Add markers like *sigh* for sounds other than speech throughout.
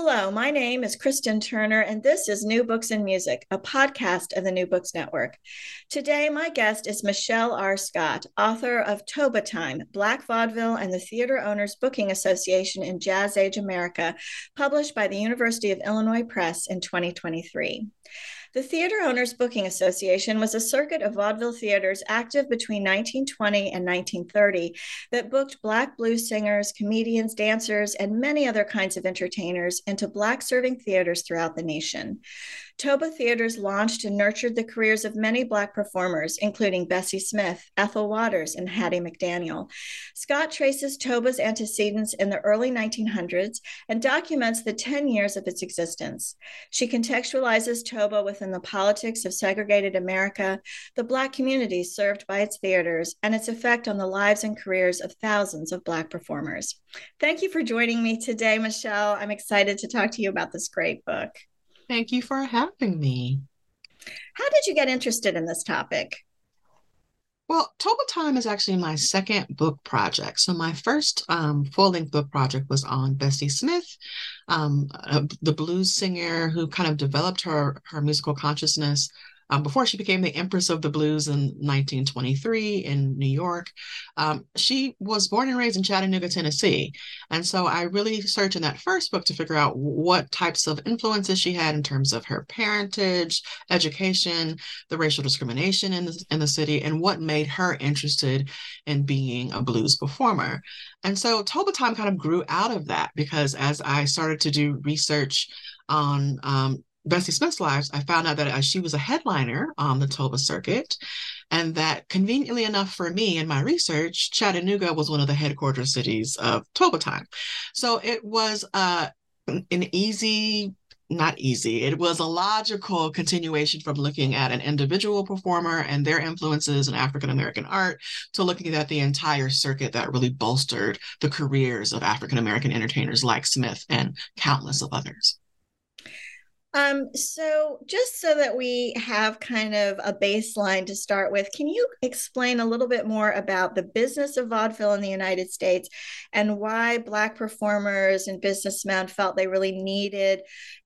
Hello, my name is Kristen Turner, and this is New Books and Music, a podcast of the New Books Network. Today, my guest is Michelle R. Scott, author of Toba Time Black Vaudeville and the Theater Owners Booking Association in Jazz Age America, published by the University of Illinois Press in 2023. The Theater Owners Booking Association was a circuit of vaudeville theaters active between 1920 and 1930 that booked Black blues singers, comedians, dancers, and many other kinds of entertainers into Black serving theaters throughout the nation. Toba Theaters launched and nurtured the careers of many Black performers, including Bessie Smith, Ethel Waters, and Hattie McDaniel. Scott traces Toba's antecedents in the early 1900s and documents the 10 years of its existence. She contextualizes Toba within the politics of segregated America, the Black communities served by its theaters, and its effect on the lives and careers of thousands of Black performers. Thank you for joining me today, Michelle. I'm excited to talk to you about this great book. Thank you for having me. How did you get interested in this topic? Well, Toba Time is actually my second book project. So my first um, full-length book project was on Bessie Smith, um, uh, the blues singer who kind of developed her her musical consciousness um, before she became the Empress of the Blues in 1923 in New York. Um, she was born and raised in Chattanooga, Tennessee. And so I really searched in that first book to figure out what types of influences she had in terms of her parentage, education, the racial discrimination in the, in the city, and what made her interested in being a blues performer. And so Toba Time kind of grew out of that because as I started to do research on um, Bessie Smith's lives, I found out that uh, she was a headliner on the Toba circuit, and that conveniently enough for me in my research, Chattanooga was one of the headquarters cities of Toba time. So it was uh, an easy not easy. It was a logical continuation from looking at an individual performer and their influences in African American art to looking at the entire circuit that really bolstered the careers of African American entertainers like Smith and countless of others. Um, so just so that we have kind of a baseline to start with, can you explain a little bit more about the business of vaudeville in the United States and why Black performers and businessmen felt they really needed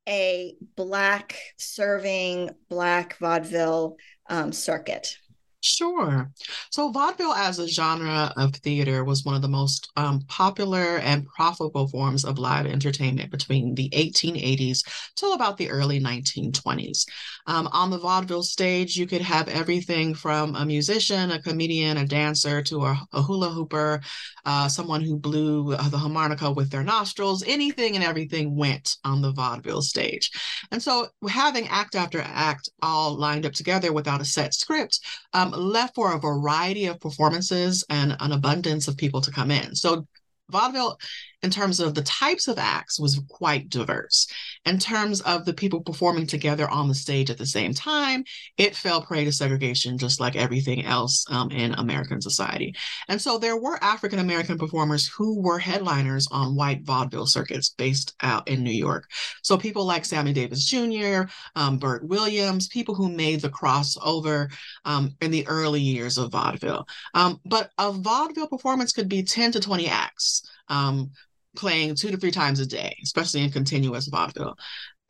a Black serving Black vaudeville um, circuit? Sure. So, vaudeville as a genre of theater was one of the most um, popular and profitable forms of live entertainment between the 1880s till about the early 1920s. Um, on the vaudeville stage, you could have everything from a musician, a comedian, a dancer, to a, a hula hooper, uh, someone who blew uh, the harmonica with their nostrils. Anything and everything went on the vaudeville stage. And so, having act after act all lined up together without a set script, um, left for a variety of performances and an abundance of people to come in. So vaudeville in terms of the types of acts was quite diverse. In terms of the people performing together on the stage at the same time it fell prey to segregation just like everything else um, in american society. And so there were african american performers who were headliners on white vaudeville circuits based out in new york. So people like sammy davis jr um, bert williams people who made the crossover um, in the early years of vaudeville. Um, but a vaudeville performance could be 10 to 20 acts um, playing two to three times a day, especially in continuous vaudeville.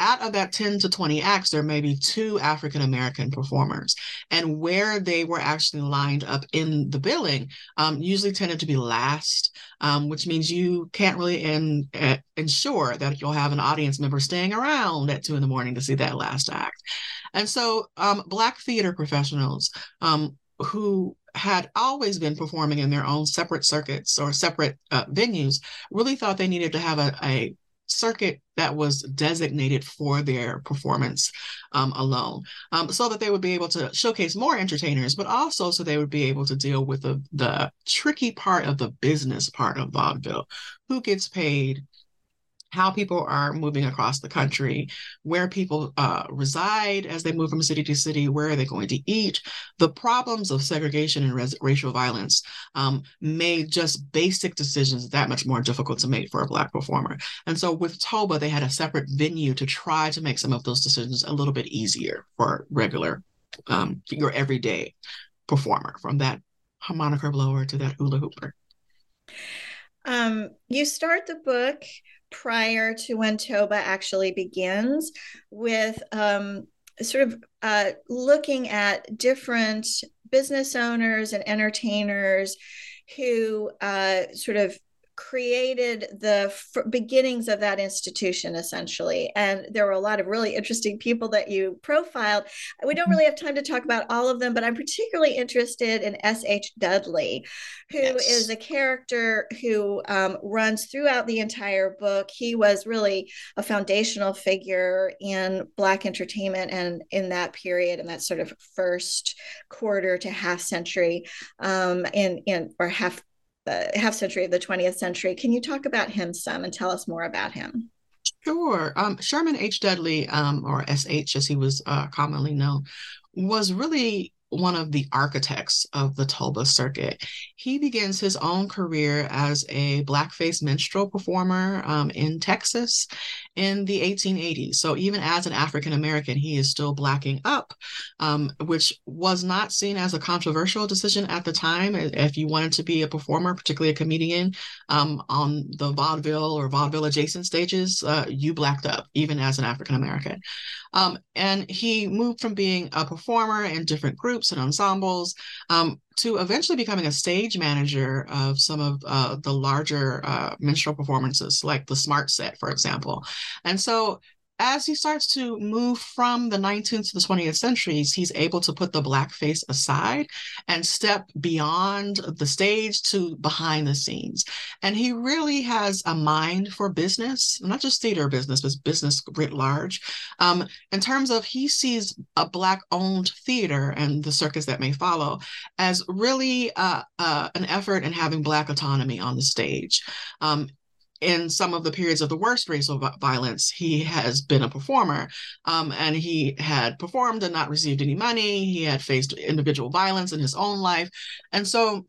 out of that 10 to 20 acts, there may be two African American performers. And where they were actually lined up in the billing um, usually tended to be last, um, which means you can't really in, uh, ensure that you'll have an audience member staying around at two in the morning to see that last act. And so, um, Black theater professionals um, who had always been performing in their own separate circuits or separate uh, venues really thought they needed to have a, a circuit that was designated for their performance um, alone um, so that they would be able to showcase more entertainers but also so they would be able to deal with the, the tricky part of the business part of vaudeville. Who gets paid how people are moving across the country, where people uh, reside as they move from city to city, where are they going to eat. The problems of segregation and res- racial violence um, made just basic decisions that much more difficult to make for a Black performer. And so with Toba, they had a separate venue to try to make some of those decisions a little bit easier for regular, um, your everyday performer, from that harmonica blower to that hula hooper. Um, you start the book prior to when Toba actually begins with um, sort of uh, looking at different business owners and entertainers who uh, sort of created the f- beginnings of that institution essentially and there were a lot of really interesting people that you profiled we don't mm-hmm. really have time to talk about all of them but i'm particularly interested in sh dudley who yes. is a character who um, runs throughout the entire book he was really a foundational figure in black entertainment and in that period in that sort of first quarter to half century um, in in or half the half century of the 20th century. Can you talk about him some and tell us more about him? Sure. Um, Sherman H. Dudley, um, or SH as he was uh, commonly known, was really one of the architects of the Toba circuit. He begins his own career as a blackface minstrel performer um, in Texas in the 1880s. So even as an African American, he is still blacking up, um, which was not seen as a controversial decision at the time. If you wanted to be a performer, particularly a comedian, um, on the vaudeville or vaudeville adjacent stages, uh, you blacked up, even as an African American. Um, and he moved from being a performer in different groups and ensembles um, to eventually becoming a stage manager of some of uh, the larger uh, minstrel performances, like the Smart Set, for example. And so as he starts to move from the 19th to the 20th centuries, he's able to put the blackface aside and step beyond the stage to behind the scenes. And he really has a mind for business, not just theater business, but business writ large. Um, in terms of he sees a Black owned theater and the circus that may follow as really uh, uh, an effort in having Black autonomy on the stage. Um, in some of the periods of the worst racial violence, he has been a performer. Um, and he had performed and not received any money. He had faced individual violence in his own life. And so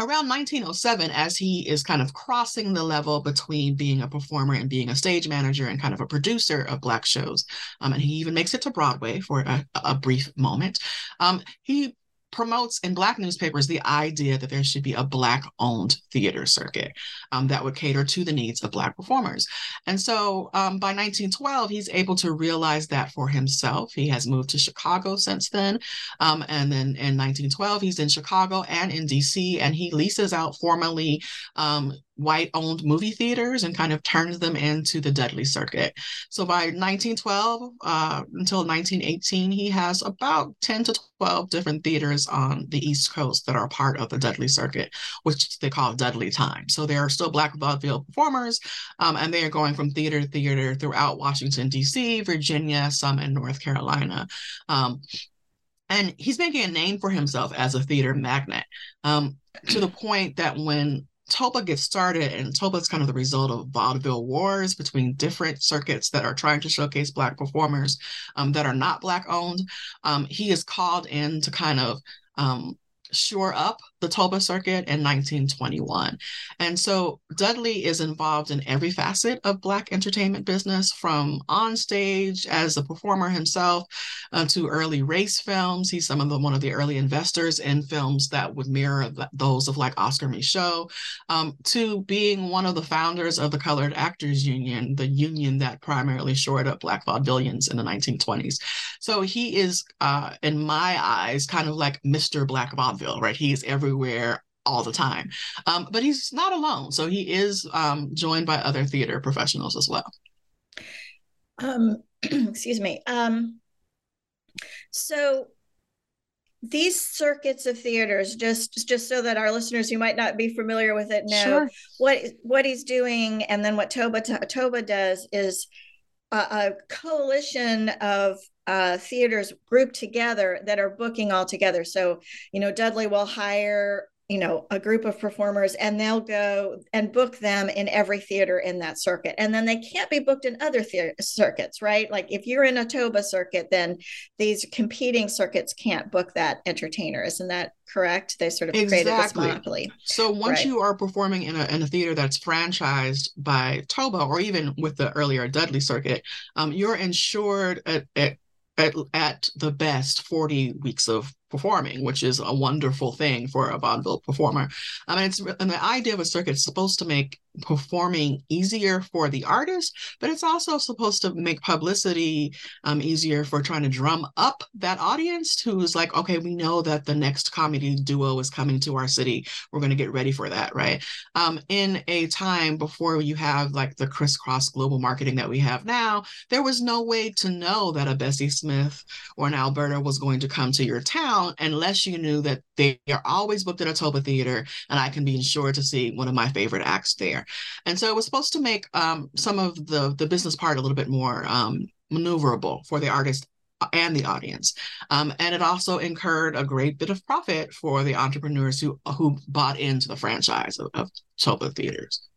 around 1907 as he is kind of crossing the level between being a performer and being a stage manager and kind of a producer of black shows um, and he even makes it to broadway for a, a brief moment um, he promotes in Black newspapers the idea that there should be a Black owned theater circuit um, that would cater to the needs of Black performers. And so um, by 1912, he's able to realize that for himself. He has moved to Chicago since then. Um, and then in 1912, he's in Chicago and in DC, and he leases out formally um, white owned movie theaters and kind of turns them into the Dudley circuit. So by 1912 uh, until 1918, he has about 10 to 12 different theaters on the East Coast that are part of the Dudley circuit, which they call Dudley Time. So there are still Black vaudeville performers, um, and they are going from theater to theater throughout Washington, D.C., Virginia, some in North Carolina. Um, and he's making a name for himself as a theater magnet um, to the point that when Toba gets started, and Toba is kind of the result of vaudeville wars between different circuits that are trying to showcase Black performers um, that are not Black owned. Um, he is called in to kind of um, shore up the Toba circuit in 1921. And so Dudley is involved in every facet of Black entertainment business, from on stage as a performer himself uh, to early race films. He's some of the one of the early investors in films that would mirror those of like Oscar Micheaux, um, to being one of the founders of the Colored Actors Union, the union that primarily shored up Black vaudevillians in the 1920s. So he is, uh, in my eyes, kind of like Mr. Black Vaudeville, right? He's everywhere all the time. Um, but he's not alone. So he is um, joined by other theater professionals as well. Um, *clears throat* excuse me. Um, so these circuits of theaters just just so that our listeners who might not be familiar with it know sure. what what he's doing and then what toba toba does is a, coalition of uh, theaters grouped together that are booking all together. So, you know, Dudley will hire you know a group of performers and they'll go and book them in every theater in that circuit. And then they can't be booked in other theater circuits right? Like if you're in a toba circuit then these competing circuits can't book that entertainer. Isn't that correct? They sort of exactly. created this monopoly so once right. you are performing in a, in a theater that's franchised by toba or even with the earlier dudley circuit um, you're insured at, at at, at the best 40 weeks of performing, which is a wonderful thing for a vaudeville performer. Um, I mean, it's and the idea of a circuit is supposed to make performing easier for the artist, but it's also supposed to make publicity um, easier for trying to drum up that audience who's like, okay, we know that the next comedy duo is coming to our city. We're going to get ready for that, right? Um, in a time before you have like the crisscross global marketing that we have now, there was no way to know that a Bessie Smith or an Alberta was going to come to your town unless you knew that they are always booked at a Toba Theater and I can be insured to see one of my favorite acts there. And so it was supposed to make um, some of the, the business part a little bit more um, maneuverable for the artist and the audience. Um, and it also incurred a great bit of profit for the entrepreneurs who who bought into the franchise of, of Toba theaters.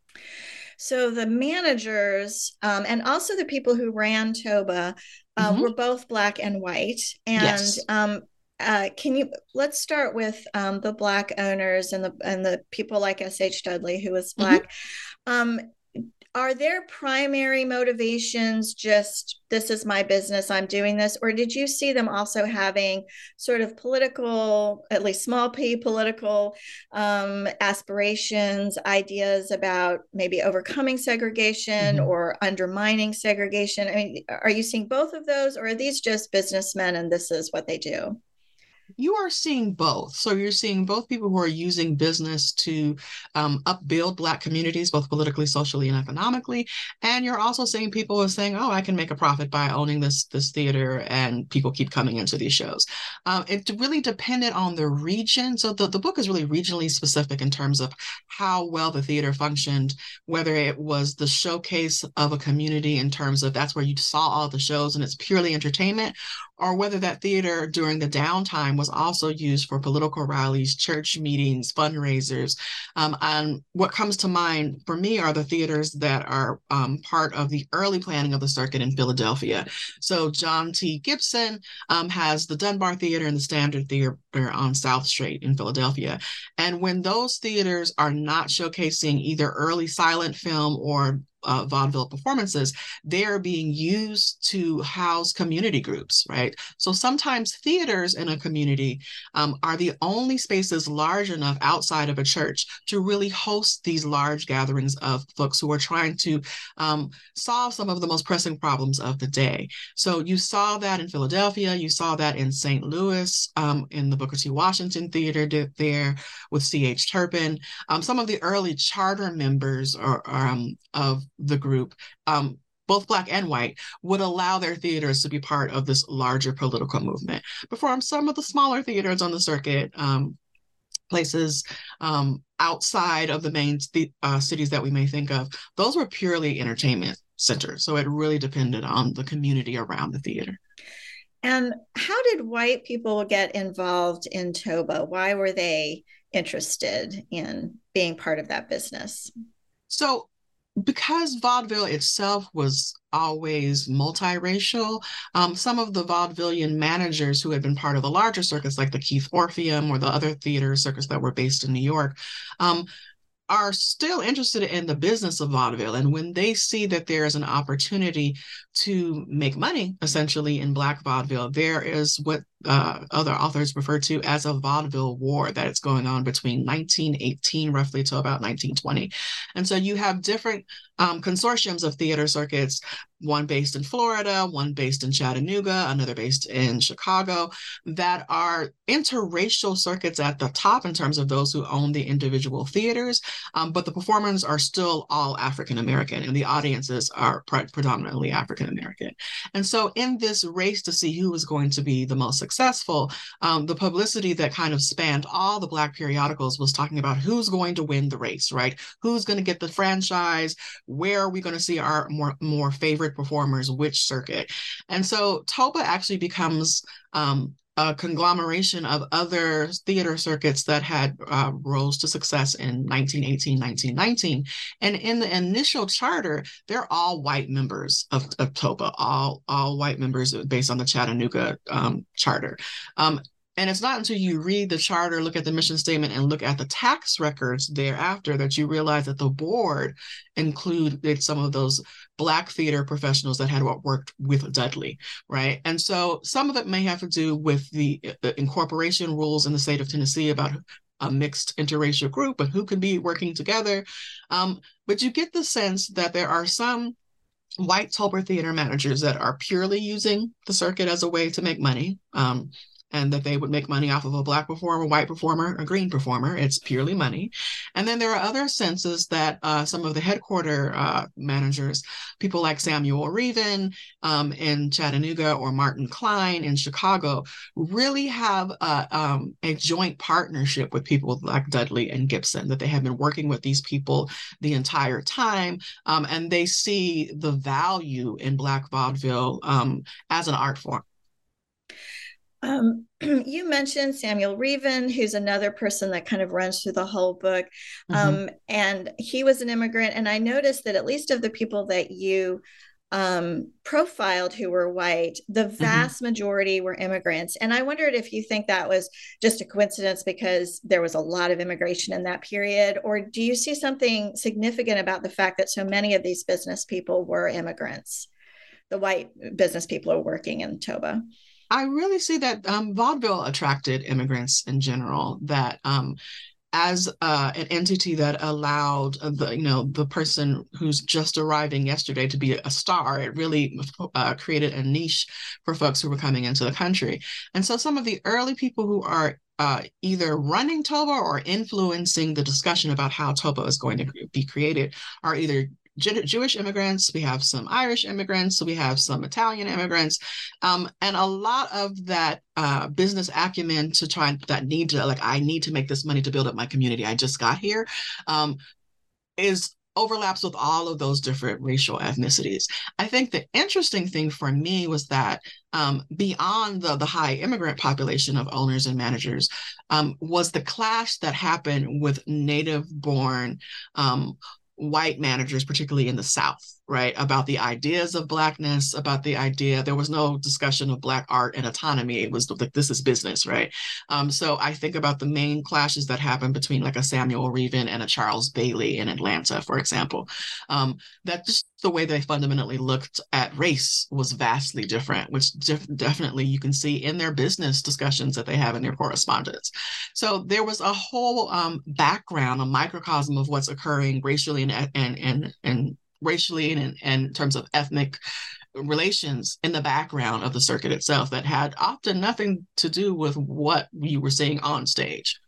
So the managers um, and also the people who ran Toba uh, mm-hmm. were both black and white. And yes. um, uh, can you let's start with um, the black owners and the and the people like sh dudley who was mm-hmm. black mm-hmm. um, are their primary motivations just this is my business i'm doing this or did you see them also having sort of political at least small p political um, aspirations ideas about maybe overcoming segregation mm-hmm. or undermining segregation i mean are you seeing both of those or are these just businessmen and this is what they do you are seeing both. So you're seeing both people who are using business to um, upbuild Black communities, both politically, socially, and economically. And you're also seeing people who are saying, "Oh, I can make a profit by owning this this theater," and people keep coming into these shows. Um, it really depended on the region. So the, the book is really regionally specific in terms of how well the theater functioned, whether it was the showcase of a community in terms of that's where you saw all the shows and it's purely entertainment, or whether that theater during the downtime was also used for political rallies, church meetings, fundraisers. Um, and what comes to mind for me are the theaters that are um, part of the early planning of the circuit in Philadelphia. So John T. Gibson um, has the Dunbar Theater and the Standard Theater on South Street in Philadelphia. And when those theaters are not showcasing either early silent film or uh, vaudeville performances, they're being used to house community groups, right? So sometimes theaters in a community um, are the only spaces large enough outside of a church to really host these large gatherings of folks who are trying to um, solve some of the most pressing problems of the day. So you saw that in Philadelphia, you saw that in St. Louis, um, in the Booker T. Washington Theater there with C.H. Turpin. Um, some of the early charter members or, um, of the group, um, both black and white, would allow their theaters to be part of this larger political movement. Before some of the smaller theaters on the circuit, um, places um, outside of the main th- uh, cities that we may think of, those were purely entertainment centers. So it really depended on the community around the theater. And how did white people get involved in Toba? Why were they interested in being part of that business? So because vaudeville itself was always multiracial, um, some of the vaudevillian managers who had been part of the larger circus, like the Keith Orpheum or the other theater circus that were based in New York, um, are still interested in the business of vaudeville. And when they see that there is an opportunity to make money, essentially, in Black vaudeville, there is what uh, other authors refer to as a vaudeville war that is going on between 1918 roughly to about 1920. And so you have different um, consortiums of theater circuits one based in Florida, one based in Chattanooga, another based in Chicago, that are interracial circuits at the top in terms of those who own the individual theaters. Um, but the performers are still all African American and the audiences are pre- predominantly African American. And so, in this race to see who is going to be the most successful, um, the publicity that kind of spanned all the Black periodicals was talking about who's going to win the race, right? Who's going to get the franchise? Where are we going to see our more, more favorite performers which circuit. And so Toba actually becomes um, a conglomeration of other theater circuits that had uh, rose to success in 1918, 1919. And in the initial charter, they're all white members of, of TOBA, all, all white members based on the Chattanooga um, charter. Um, and it's not until you read the charter, look at the mission statement, and look at the tax records thereafter that you realize that the board included some of those Black theater professionals that had worked with Dudley, right? And so some of it may have to do with the, incorporation rules in the state of Tennessee about a mixed interracial group and who can be working together. Um, but you get the sense that there are some white Toba theater managers that are purely using the circuit as a way to make money. Um, and that they would make money off of a black performer, white performer, a green performer. It's purely money. And then there are other senses that uh, some of the headquarter uh, managers, people like Samuel Reevin um, in Chattanooga or Martin Klein in Chicago, really have a, um, a joint partnership with people like Dudley and Gibson, that they have been working with these people the entire time. Um, and they see the value in Black vaudeville um, as an art form. Um, *clears throat* you mentioned Samuel Reevin, who's another person that kind of runs through the whole book. Mm-hmm. Um, and he was an immigrant. And I noticed that at least of the people that you um, profiled who were white, the mm-hmm. vast mm-hmm. majority were immigrants. And I wondered if you think that was just a coincidence because there was a lot of immigration in that period, or do you see something significant about the fact that so many of these business people were immigrants? The white business people are working in Toba. I really see that um, vaudeville attracted immigrants in general. That um, as uh, an entity that allowed the you know the person who's just arriving yesterday to be a star, it really uh, created a niche for folks who were coming into the country. And so some of the early people who are uh, either running Toba or influencing the discussion about how Toba is going to be created are either Jewish immigrants, we have some Irish immigrants, we have some Italian immigrants, um, and a lot of that uh, business acumen to try that need to like I need to make this money to build up my community. I just got here um, is overlaps with all of those different racial ethnicities. I think the interesting thing for me was that um, beyond the, the high immigrant population of owners and managers um, was the clash that happened with native born um, white managers, particularly in the South right? About the ideas of Blackness, about the idea, there was no discussion of Black art and autonomy. It was like, this is business, right? Um, so I think about the main clashes that happened between like a Samuel Reevin and a Charles Bailey in Atlanta, for example. Um, that just the way they fundamentally looked at race was vastly different, which def- definitely you can see in their business discussions that they have in their correspondence. So there was a whole um, background, a microcosm of what's occurring racially and and and and racially and, and in terms of ethnic relations in the background of the circuit itself that had often nothing to do with what you were seeing on stage.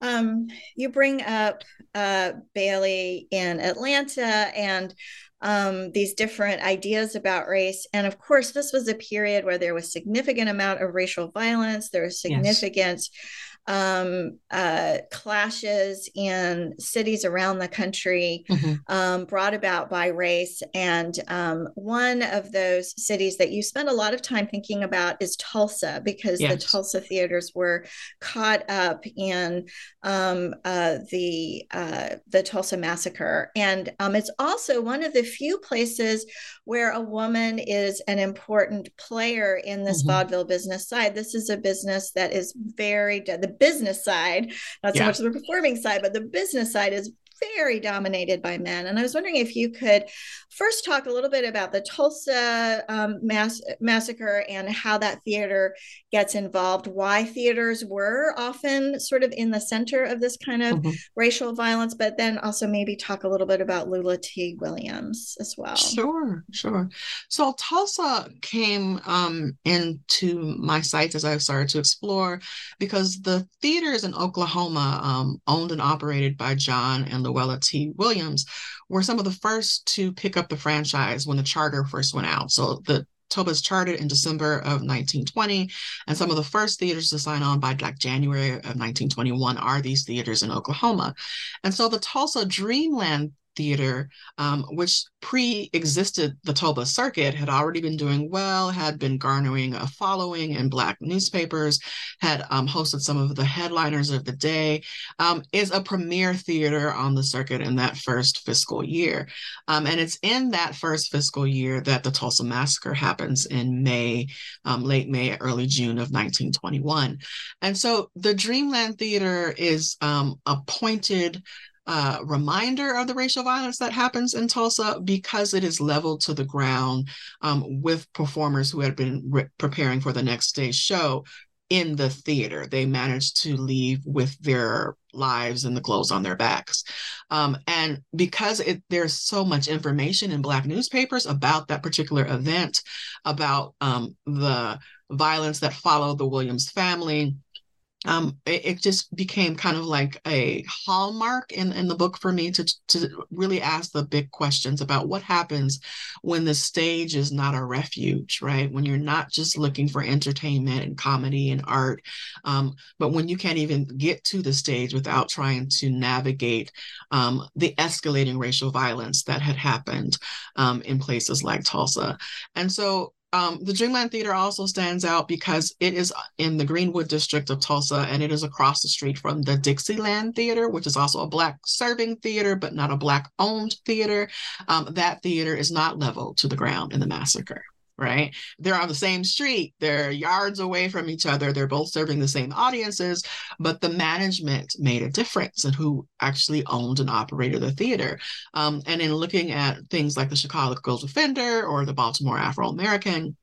Um, you bring up uh, Bailey in Atlanta and um, these different ideas about race. And of course, this was a period where there was significant amount of racial violence. There was significant yes um, uh, clashes in cities around the country mm-hmm. um, brought about by race. And um, one of those cities that you spend a lot of time thinking about is Tulsa, because yes. the Tulsa theaters were caught up in um, uh, the uh, the Tulsa massacre, and um, it's also one of the few places where a woman is an important player in this mm-hmm. vaudeville business side. This is a business that is very the business side, not so yeah. much the performing side, but the business side is very dominated by men. And I was wondering if you could first talk a little bit about the Tulsa um, mass- massacre and how that theater gets involved, why theaters were often sort of in the center of this kind of mm-hmm. racial violence, but then also maybe talk a little bit about Loula T. Williams as well. Sure, sure. So Tulsa came um, into my sights as I started to explore because the theaters in Oklahoma, um, owned and operated by John and Luella T. Williams, were some of the first to pick up the franchise when the charter first went out. So the Toba's chartered in December of 1920, and some of the first theaters to sign on by like January of 1921 are these theaters in Oklahoma. And so the Tulsa Dreamland theater, um, which pre-existed the Toba circuit, had already been doing well, had been garnering a following in Black newspapers, had um, hosted some of the headliners of the day, um, is a premier theater on the circuit in that first fiscal year. Um, and it's in that first fiscal year that the Tulsa Massacre happens in May, um, late May, early June of 1921. And so the Dreamland Theater is um, appointed uh, reminder of the racial violence that happens in Tulsa because it is leveled to the ground um, with performers who had been re- preparing for the next day's show in the theater. They managed to leave with their lives and the clothes on their backs. Um, and because it, there's so much information in Black newspapers about that particular event, about um, the violence that followed the Williams family, um, it, it, just became kind of like a hallmark in, in the book for me to, to really ask the big questions about what happens when the stage is not a refuge, right? When you're not just looking for entertainment and comedy and art, um, but when you can't even get to the stage without trying to navigate um, the escalating racial violence that had happened um, in places like Tulsa. And so um, the Dreamland Theater also stands out because it is in the Greenwood district of Tulsa and it is across the street from the Dixieland Theater, which is also a Black serving theater, but not a Black owned theater. Um, that theater is not leveled to the ground in the massacre right? They're on the same street, they're yards away from each other, they're both serving the same audiences, but the management made a difference in who actually owned and operated the theater. Um, and in looking at things like the Chicago Girls Defender or the Baltimore Afro American,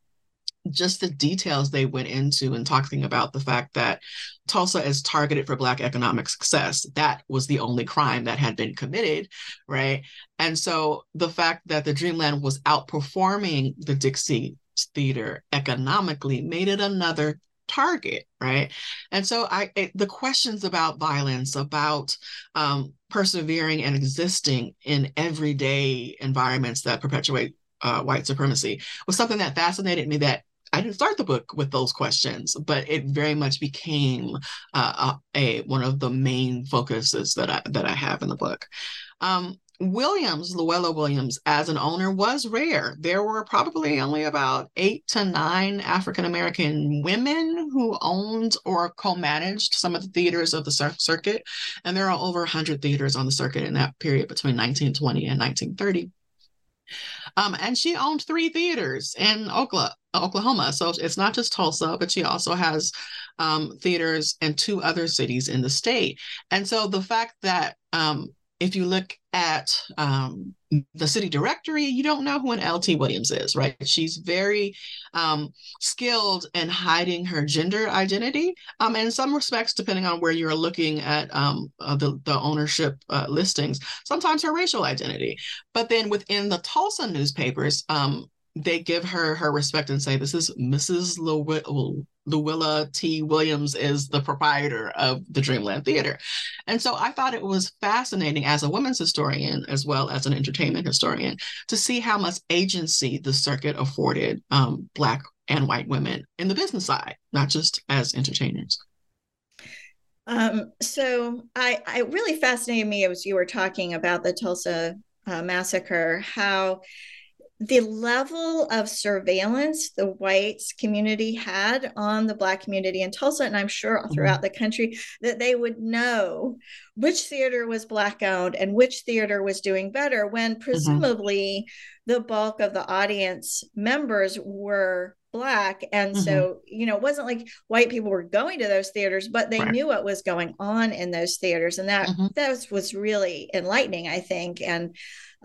just the details they went into and talking about the fact that Tulsa is targeted for Black economic success. That was the only crime that had been committed, right? And so the fact that the Dreamland was outperforming the Dixie Theater economically made it another target, right? And so I it, the questions about violence, about um, persevering and existing in everyday environments that perpetuate uh, white supremacy was something that fascinated me that I didn't start the book with those questions, but it very much became uh, a, one of the main focuses that I that I have in the book. Um, Williams, Luella Williams, as an owner was rare. There were probably only about eight to nine African American women who owned or co managed some of the theaters of the circuit. And there are over 100 theaters on the circuit in that period between 1920 and 1930. Um, and she owned three theaters in Oklahoma, Oklahoma. So it's not just Tulsa, but she also has um, theaters in two other cities in the state. And so the fact that um, if you look at um, the city directory, you don't know who an LT Williams is, right? She's very um, skilled in hiding her gender identity. Um, in some respects, depending on where you're looking at um, uh, the, the ownership uh, listings, sometimes her racial identity. But then within the Tulsa newspapers, um, they give her her respect and say this is Mrs. Luella T. Williams is the proprietor of the Dreamland Theater. And so I thought it was fascinating as a women's historian as well as an entertainment historian to see how much agency the circuit afforded um, Black and white women in the business side, not just as entertainers. Um, so I, I really fascinated me as you were talking about the Tulsa uh, massacre, how the level of surveillance the white community had on the black community in Tulsa, and I'm sure mm-hmm. throughout the country, that they would know which theater was black owned and which theater was doing better when mm-hmm. presumably mm-hmm. the bulk of the audience members were black and mm-hmm. so you know it wasn't like white people were going to those theaters but they right. knew what was going on in those theaters and that mm-hmm. that was, was really enlightening i think and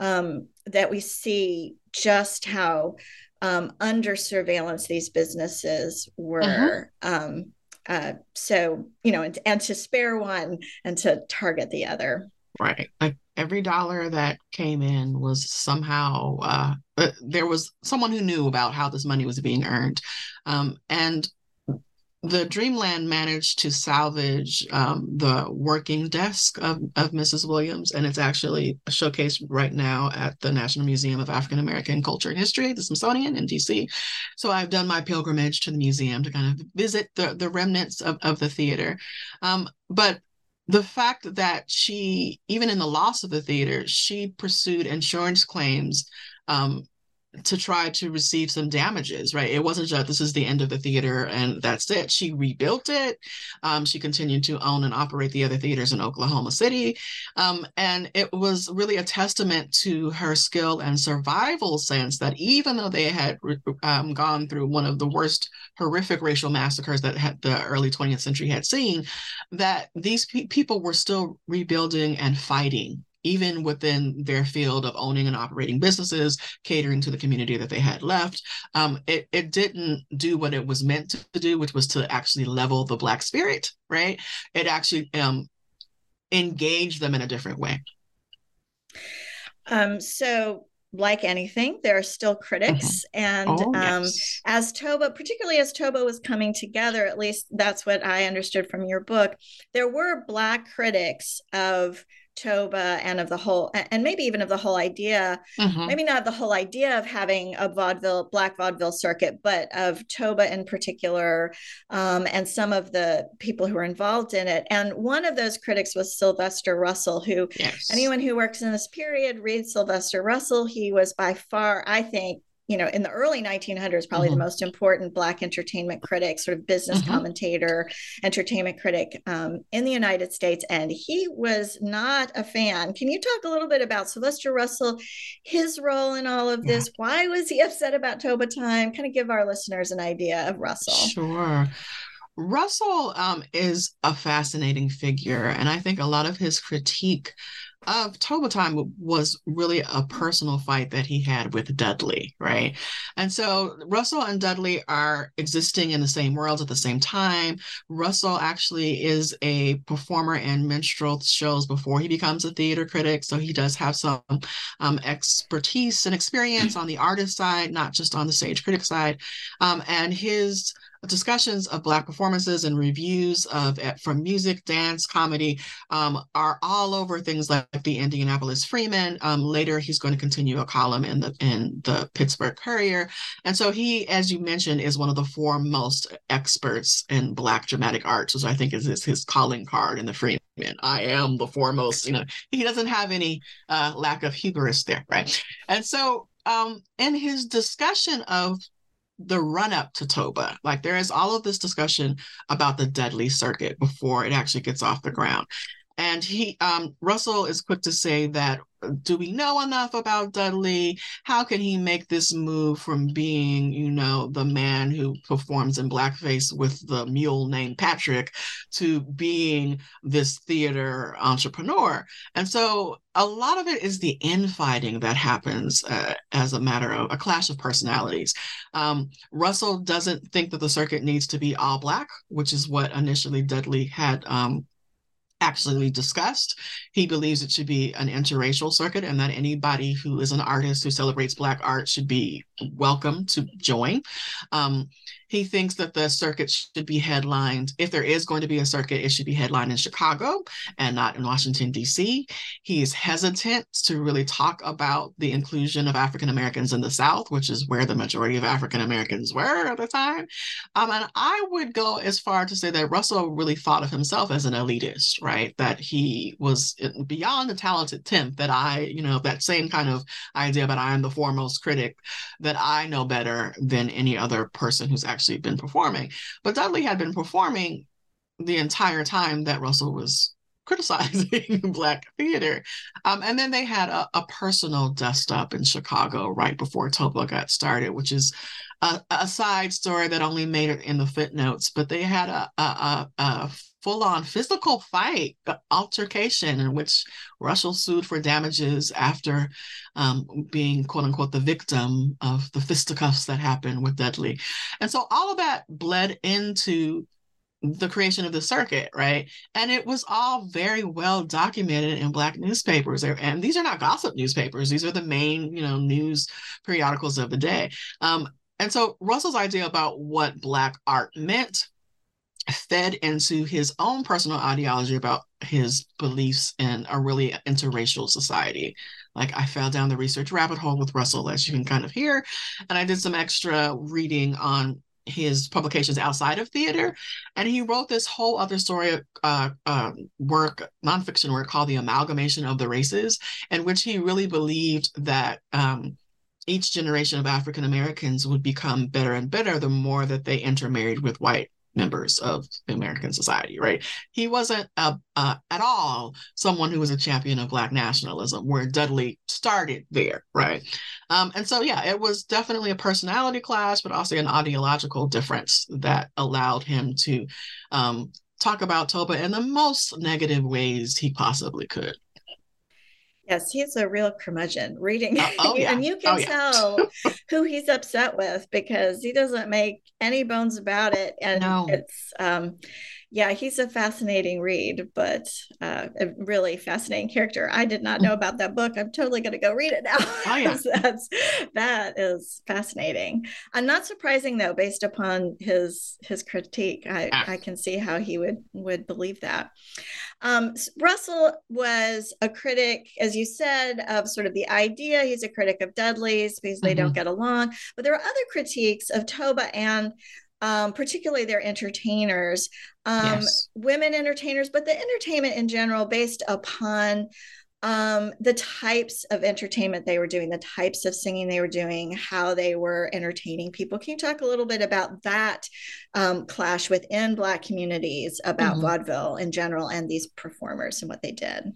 um, that we see just how um, under surveillance these businesses were. Uh-huh. Um, uh, so, you know, and, and to spare one and to target the other. Right. Like every dollar that came in was somehow, uh, uh, there was someone who knew about how this money was being earned. Um, and the Dreamland managed to salvage um, the working desk of, of Mrs. Williams, and it's actually showcased right now at the National Museum of African American Culture and History, the Smithsonian in DC. So I've done my pilgrimage to the museum to kind of visit the, the remnants of, of the theater. Um, but the fact that she, even in the loss of the theater, she pursued insurance claims um, to try to receive some damages, right? It wasn't just this is the end of the theater and that's it. She rebuilt it. Um, she continued to own and operate the other theaters in Oklahoma City. Um, and it was really a testament to her skill and survival sense that even though they had um, gone through one of the worst horrific racial massacres that the early 20th century had seen, that these pe- people were still rebuilding and fighting even within their field of owning and operating businesses, catering to the community that they had left. Um, it, it didn't do what it was meant to do, which was to actually level the Black spirit, right? It actually um, engaged them in a different way. Um, so like anything, there are still critics. Mm-hmm. And oh, um, yes. as Toba, particularly as Toba was coming together, at least that's what I understood from your book, there were Black critics of Toba and of the whole, and maybe even of the whole idea, mm-hmm. maybe not the whole idea of having a vaudeville, black vaudeville circuit, but of Toba in particular, um, and some of the people who were involved in it. And one of those critics was Sylvester Russell, who yes. anyone who works in this period reads Sylvester Russell. He was by far, I think, you know, in the early 1900s, probably mm-hmm. the most important Black entertainment critic, sort of business mm-hmm. commentator, entertainment critic um, in the United States. And he was not a fan. Can you talk a little bit about Sylvester Russell, his role in all of this? Yeah. Why was he upset about Toba Time? Kind of give our listeners an idea of Russell. Sure. Russell um, is a fascinating figure. And I think a lot of his critique of Toba Time was really a personal fight that he had with Dudley, right? And so Russell and Dudley are existing in the same worlds at the same time. Russell actually is a performer in minstrel shows before he becomes a theater critic. So he does have some um, expertise and experience on the artist side, not just on the stage critic side. Um, and his discussions of Black performances and reviews of eh, from music, dance, comedy um, are all over things like the Indianapolis Freeman. Um, later, he's going to continue a column in the in the Pittsburgh Courier, and so he, as you mentioned, is one of the foremost experts in Black dramatic arts, which I think is, is his calling card in the Freeman. I am the foremost. You know, he doesn't have any uh, lack of hubris there, right? And so um, in his discussion of the run up to Toba. Like there is all of this discussion about the Dudley circuit before it actually gets off the ground. And he, um, Russell is quick to say that, do we know enough about Dudley? How can he make this move from being, you know, the man who performs in blackface with the mule named Patrick to being this theater entrepreneur? And so a lot of it is the infighting that happens uh, as a matter of a clash of personalities. Um, Russell doesn't think that the circuit needs to be all black, which is what initially Dudley had um, actually discussed. He believes it should be an interracial circuit and that anybody who is an artist who celebrates Black art should be welcome to join. Um, he thinks that the circuit should be headlined. If there is going to be a circuit, it should be headlined in Chicago and not in Washington, D.C. He is hesitant to really talk about the inclusion of African Americans in the South, which is where the majority of African Americans were at the time. Um, and I would go as far to say that Russell really thought of himself as an elitist, right? That he was beyond the talented tenth, that I, you know, that same kind of idea that I am the foremost critic, that I know better than any other person who's actually actually been performing. But Dudley had been performing the entire time that Russell was criticizing *laughs* Black theater. Um, and then they had a, a, personal dust up in Chicago right before Toba got started, which is a, a, side story that only made it in the footnotes. But they had a, a, a full on physical fight, altercation, in which Russell sued for damages after um, being, quote unquote, the victim of the fisticuffs that happened with Dudley. And so all of that bled into the creation of the circuit, right? And it was all very well documented in Black newspapers. And these are not gossip newspapers, these are the main, you know, news periodicals of the day. Um, and so Russell's idea about what Black art meant fed into his own personal ideology about his beliefs in a really interracial society. Like I fell down the research rabbit hole with Russell, as you can kind of hear, and I did some extra reading on his publications outside of theater, and he wrote this whole other story uh, uh, work, nonfiction work called "The Amalgamation of the Races," in which he really believed that. Um, each generation of African Americans would become better and better the more that they intermarried with white members of the American society, right? He wasn't a, at all someone who was a champion of Black nationalism, where Dudley started there, right? Um, and so, yeah, it was definitely a personality clash, but also an ideological difference that allowed him to um, talk about Toba in the most negative ways he possibly could. Yes, he's a real curmudgeon reading. Uh, oh, *laughs* yeah. and you can oh, tell yeah. *laughs* who he's upset with because he doesn't make any bones about it. And no. it's um yeah, he's a fascinating read, but uh, a really fascinating character. I did not know about that book. I'm totally going to go read it now. Oh, yeah. *laughs* That's, that is fascinating. And not surprising though, based upon his his critique. I, ah. I can see how he would would believe that. Um, Russell was a critic, as you said, of sort of the idea. He's a critic of Dudley's because they mm-hmm. don't get along. But there are other critiques of Toba and um, particularly their entertainers, um, yes. women entertainers, but the entertainment in general based upon um, the types of entertainment they were doing, the types of singing they were doing, how they were entertaining people. Can you talk a little bit about that um, clash within Black communities about mm-hmm. vaudeville in general and these performers and what they did?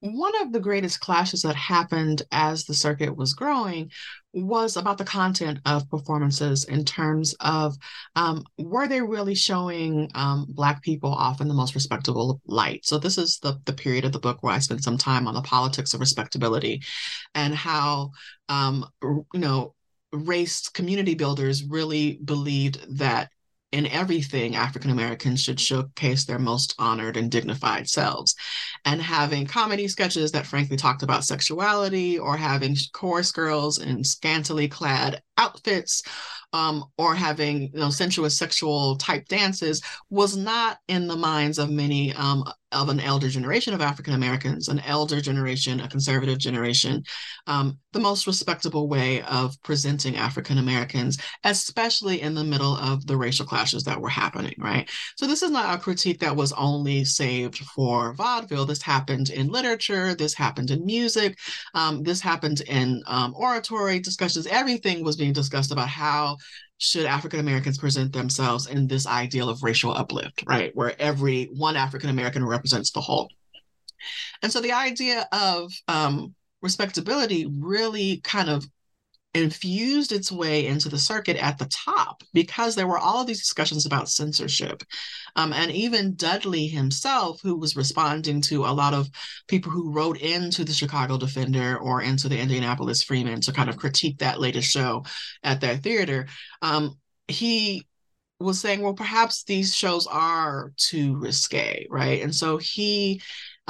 One of the greatest clashes that happened as the circuit was growing was about the content of performances in terms of um, were they really showing um, black people off in the most respectable light? So this is the, the period of the book where i spent some time on the politics of respectability and how um, you know race community builders really believed that in everything, African Americans should showcase their most honored and dignified selves. And having comedy sketches that frankly talked about sexuality or having chorus girls in scantily clad outfits um, or having you know sensuous sexual type dances was not in the minds of many um, of an elder generation of African Americans, an elder generation, a conservative generation, um, the most respectable way of presenting African Americans, especially in the middle of the racial clashes that were happening, right? So this is not a critique that was only saved for vaudeville. This happened in literature, this happened in music, um, this happened in um, oratory discussions. Everything was being discussed about how should African Americans present themselves in this ideal of racial uplift, right? Where every one African American represents the whole. And so the idea of um, respectability really kind of infused its way into the circuit at the top because there were all of these discussions about censorship. Um, and even Dudley himself, who was responding to a lot of people who wrote into the Chicago Defender or into the Indianapolis Freeman to kind of critique that latest show at their theater, um, he was saying, well, perhaps these shows are too risque, right? And so he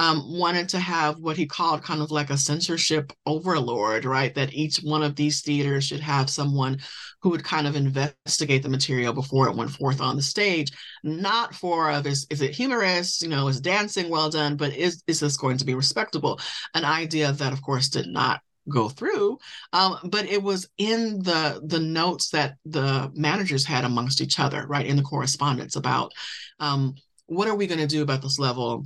um, wanted to have what he called kind of like a censorship overlord, right? That each one of these theaters should have someone who would kind of investigate the material before it went forth on the stage, not for of is, is it humorous, you know, is dancing well done, but is is this going to be respectable? An idea that, of course, did not go through um, but it was in the the notes that the managers had amongst each other right in the correspondence about um, what are we going to do about this level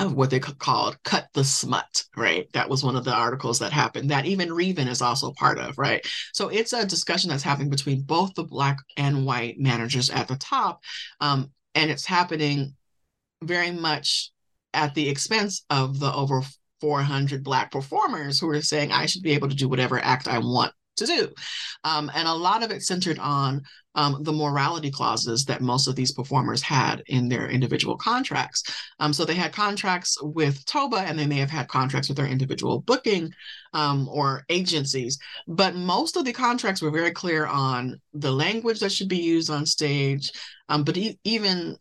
of what they called cut the smut, right? That was one of the articles that happened that even Reevin is also part of, right? So it's a discussion that's happening between both the black and white managers at the top. Um, and it's happening very much at the expense of the over 400 black performers who are saying, I should be able to do whatever act I want to do. Um, and a lot of it centered on um, the morality clauses that most of these performers had in their individual contracts. Um, so they had contracts with Toba and they may have had contracts with their individual booking um, or agencies, but most of the contracts were very clear on the language that should be used on stage, um, but e- even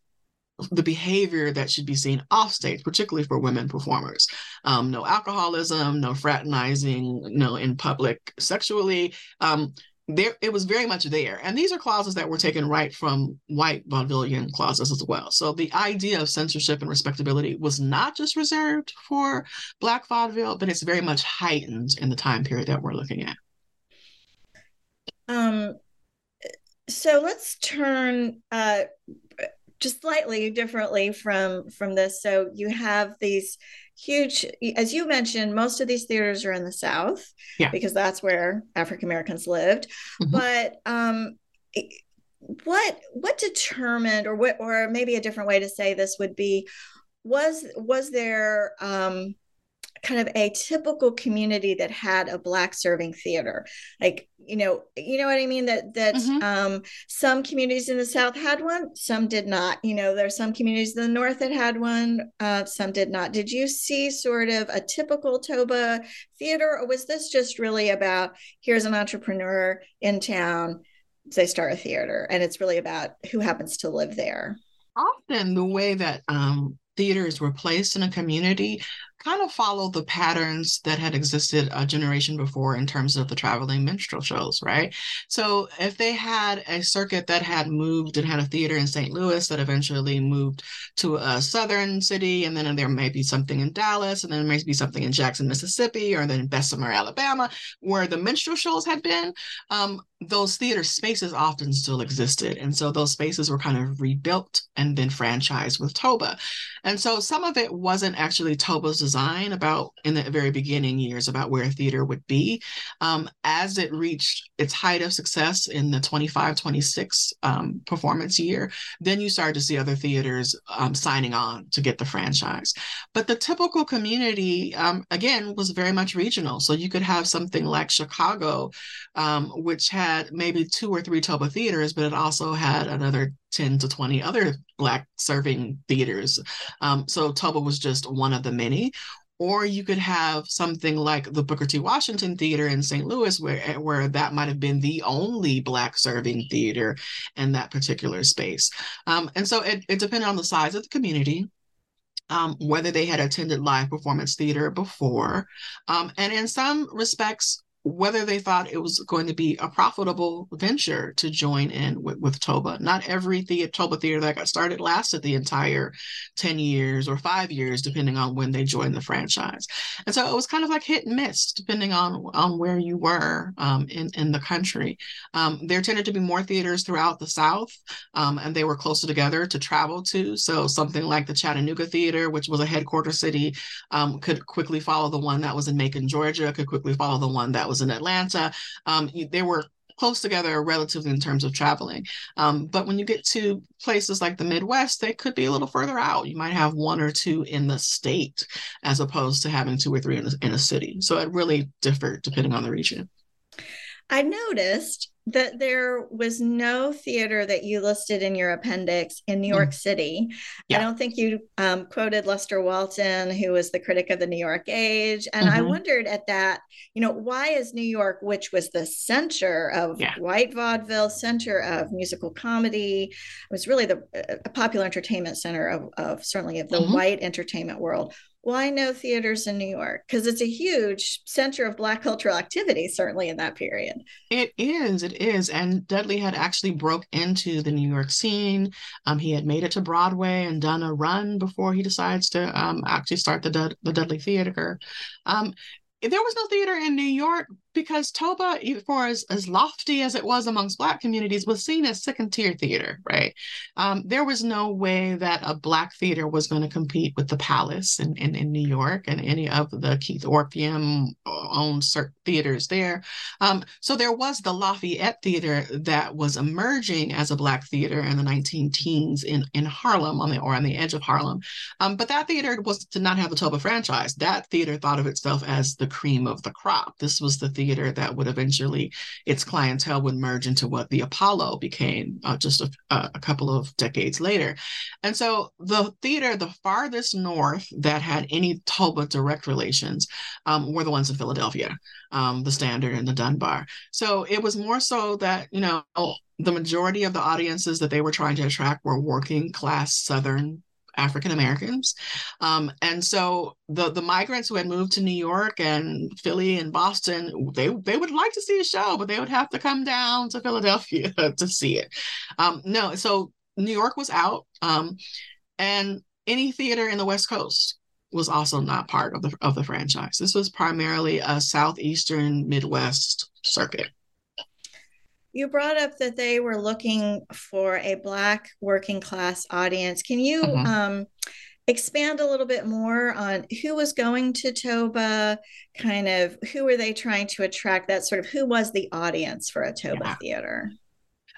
the behavior that should be seen off stage, particularly for women performers. Um, no alcoholism, no fraternizing, no in public sexually. Um, there, it was very much there. And these are clauses that were taken right from white vaudevillian clauses as well. So the idea of censorship and respectability was not just reserved for Black vaudeville, but it's very much heightened in the time period that we're looking at. Um, so let's turn uh, just slightly differently from from this so you have these huge as you mentioned most of these theaters are in the south yeah. because that's where african americans lived mm-hmm. but um what what determined or what or maybe a different way to say this would be was was there um kind of a typical community that had a black serving theater. Like you know you know what i mean? That that mm-hmm. um, some communities in the south had one some did not. You know there's some communities in the north that had one uh, some did not. Did you see sort of a typical toba theater or was this just really about here's an entrepreneur in town they start a theater and it's really about who happens to live there? Often the way that um, theaters were placed in a community kind of follow the patterns that had existed a generation before in terms of the traveling minstrel shows, right? So if they had a circuit that had moved and had a theater in St. Louis that eventually moved to a southern city, and then there may be something in Dallas, and then there may be something in Jackson, Mississippi, or then Bessemer, Alabama, where the minstrel shows had been, um, those theater spaces often still existed. And so those spaces were kind of rebuilt and then franchised with Toba. And so some of it wasn't actually Toba's design about in the very beginning years about where theater would be. Um, as it reached its height of success in the 25, 26 um, performance year, then you started to see other theaters um, signing on to get the franchise. But the typical community, um, again, was very much regional. So you could have something like Chicago, um, which had maybe two or three Toba theaters, but it also had another 10 to 20 other Black serving theaters. Um, so Toba was just one of the many. Or you could have something like the Booker T. Washington Theater in St. Louis, where, where that might have been the only Black serving theater in that particular space. Um, and so it, it depended on the size of the community, um, whether they had attended live performance theater before. Um, and in some respects, whether they thought it was going to be a profitable venture to join in with, with Toba. Not every the- Toba theater that got started lasted the entire 10 years or five years, depending on when they joined the franchise. And so it was kind of like hit and miss, depending on, on where you were um, in, in the country. Um, there tended to be more theaters throughout the South, um, and they were closer together to travel to. So something like the Chattanooga Theater, which was a headquarters city, um, could quickly follow the one that was in Macon, Georgia, could quickly follow the one that was was in Atlanta. Um, they were close together relatively in terms of traveling. Um, but when you get to places like the Midwest, they could be a little further out. You might have one or two in the state as opposed to having two or three in a, in a city. So it really differed depending on the region. I noticed that there was no theater that you listed in your appendix in New York mm. City. Yeah. I don't think you um, quoted Lester Walton, who was the critic of the New York Age. And mm-hmm. I wondered at that, you know, why is New York, which was the center of yeah. white vaudeville, center of musical comedy, it was really the uh, popular entertainment center of, of certainly of the mm-hmm. white entertainment world. Why no theaters in New York? Because it's a huge center of Black cultural activity, certainly in that period. It is, it is. And Dudley had actually broke into the New York scene. Um, he had made it to Broadway and done a run before he decides to um, actually start the, the Dudley Theater. Um, there was no theater in New York because Toba, for as, as lofty as it was amongst Black communities, was seen as second tier theater, right? Um, there was no way that a Black theater was going to compete with the Palace in, in, in, New York and any of the Keith Orpheum owned theaters there. Um, so there was the Lafayette Theater that was emerging as a Black theater in the 19 teens in, in Harlem on the, or on the edge of Harlem. Um, but that theater was did not have a Toba franchise. That theater thought of itself as the cream of the crop. This was the theater that would eventually, its clientele would merge into what the Apollo became uh, just a, a couple of decades later. And so the theater, the farthest north that had any Toba direct relations um, were the ones in Philadelphia, um, the Standard and the Dunbar. So it was more so that, you know, the majority of the audiences that they were trying to attract were working class Southern African Americans. Um, and so the the migrants who had moved to New York and Philly and Boston, they they would like to see a show, but they would have to come down to Philadelphia *laughs* to see it. Um, no, so New York was out, um, and any theater in the West Coast was also not part of the of the franchise. This was primarily a southeastern Midwest circuit. You brought up that they were looking for a Black working class audience. Can you mm-hmm. um, expand a little bit more on who was going to Toba? Kind of who were they trying to attract? That sort of who was the audience for a Toba yeah. theater?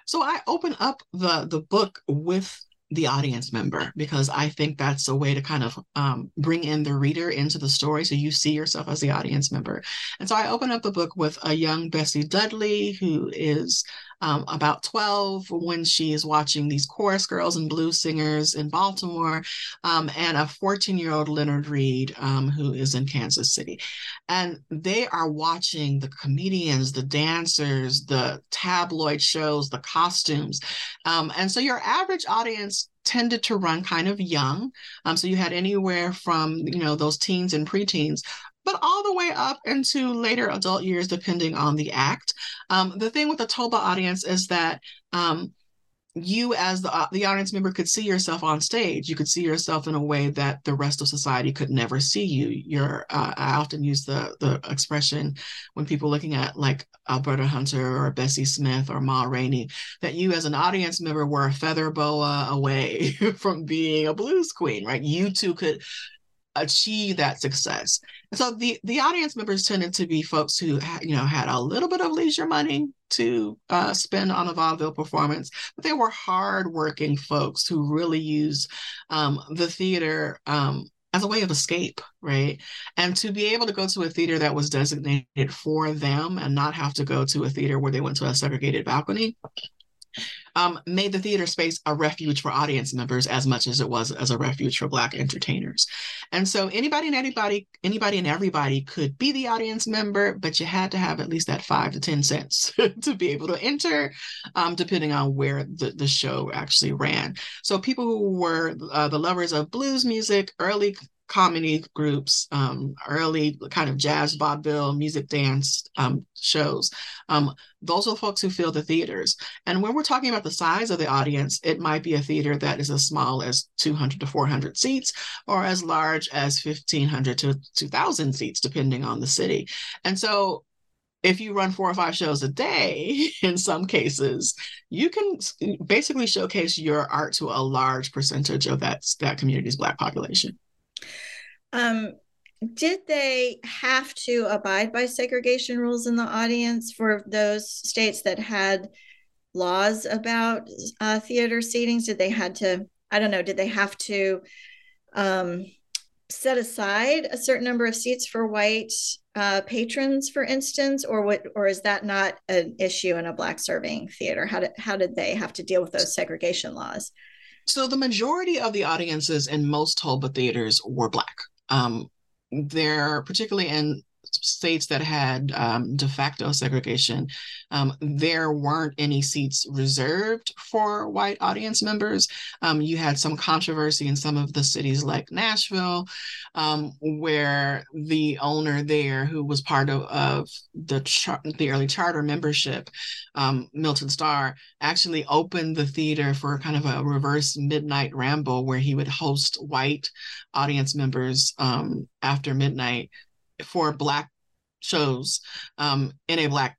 So I open up the the book with the audience member because I think that's a way to kind of um, bring in the reader into the story so you see yourself as the audience member. And so I open up the book with a young Bessie Dudley who is um, about 12 when she is watching these chorus girls and blues singers in Baltimore, um, and a 14 year old Leonard Reed um, who is in Kansas City. And they are watching the comedians, the dancers, the tabloid shows, the costumes. Um, and so your average audience tended to run kind of young. Um, so you had anywhere from, you know, those teens and preteens but all the way up into later adult years, depending on the act. Um, the thing with the Toba audience is that um, you, as the, the audience member, could see yourself on stage. You could see yourself in a way that the rest of society could never see you. You're, uh, I often use the the expression when people looking at like Alberta Hunter or Bessie Smith or Ma Rainey, that you as an audience member were a feather boa away *laughs* from being a blues queen, right? You too could achieve that success. So the the audience members tended to be folks who you know had a little bit of leisure money to uh, spend on a vaudeville performance, but they were hardworking folks who really used um, the theater um, as a way of escape, right? And to be able to go to a theater that was designated for them and not have to go to a theater where they went to a segregated balcony um, made the theater space a refuge for audience members as much as it was as a refuge for Black entertainers. And so anybody and anybody, anybody and everybody could be the audience member, but you had to have at least that five to 10 cents *laughs* to be able to enter, um, depending on where the, the show actually ran. So people who were uh, the lovers of blues music, early comedy groups, um, early kind of jazz, vaudeville, music dance um, shows. Um, those are folks who fill the theaters. And when we're talking about the size of the audience, it might be a theater that is as small as 200 to 400 seats or as large as 1,500 to 2,000 seats, depending on the city. And so if you run four or five shows a day, *laughs* in some cases, you can basically showcase your art to a large percentage of that, that community's Black population. Um, did they have to abide by segregation rules in the audience for those states that had laws about uh, theater seatings? Did they had to? I don't know. Did they have to um, set aside a certain number of seats for white uh, patrons, for instance, or what? Or is that not an issue in a black serving theater? How did how did they have to deal with those segregation laws? So the majority of the audiences in most Toba theaters were black. Um, they're particularly in states that had um, de facto segregation, um, there weren't any seats reserved for white audience members. Um, you had some controversy in some of the cities like Nashville, um, where the owner there, who was part of, of the char- the early charter membership, um, Milton Starr, actually opened the theater for kind of a reverse midnight ramble where he would host white audience members um, after midnight for black shows um, in a black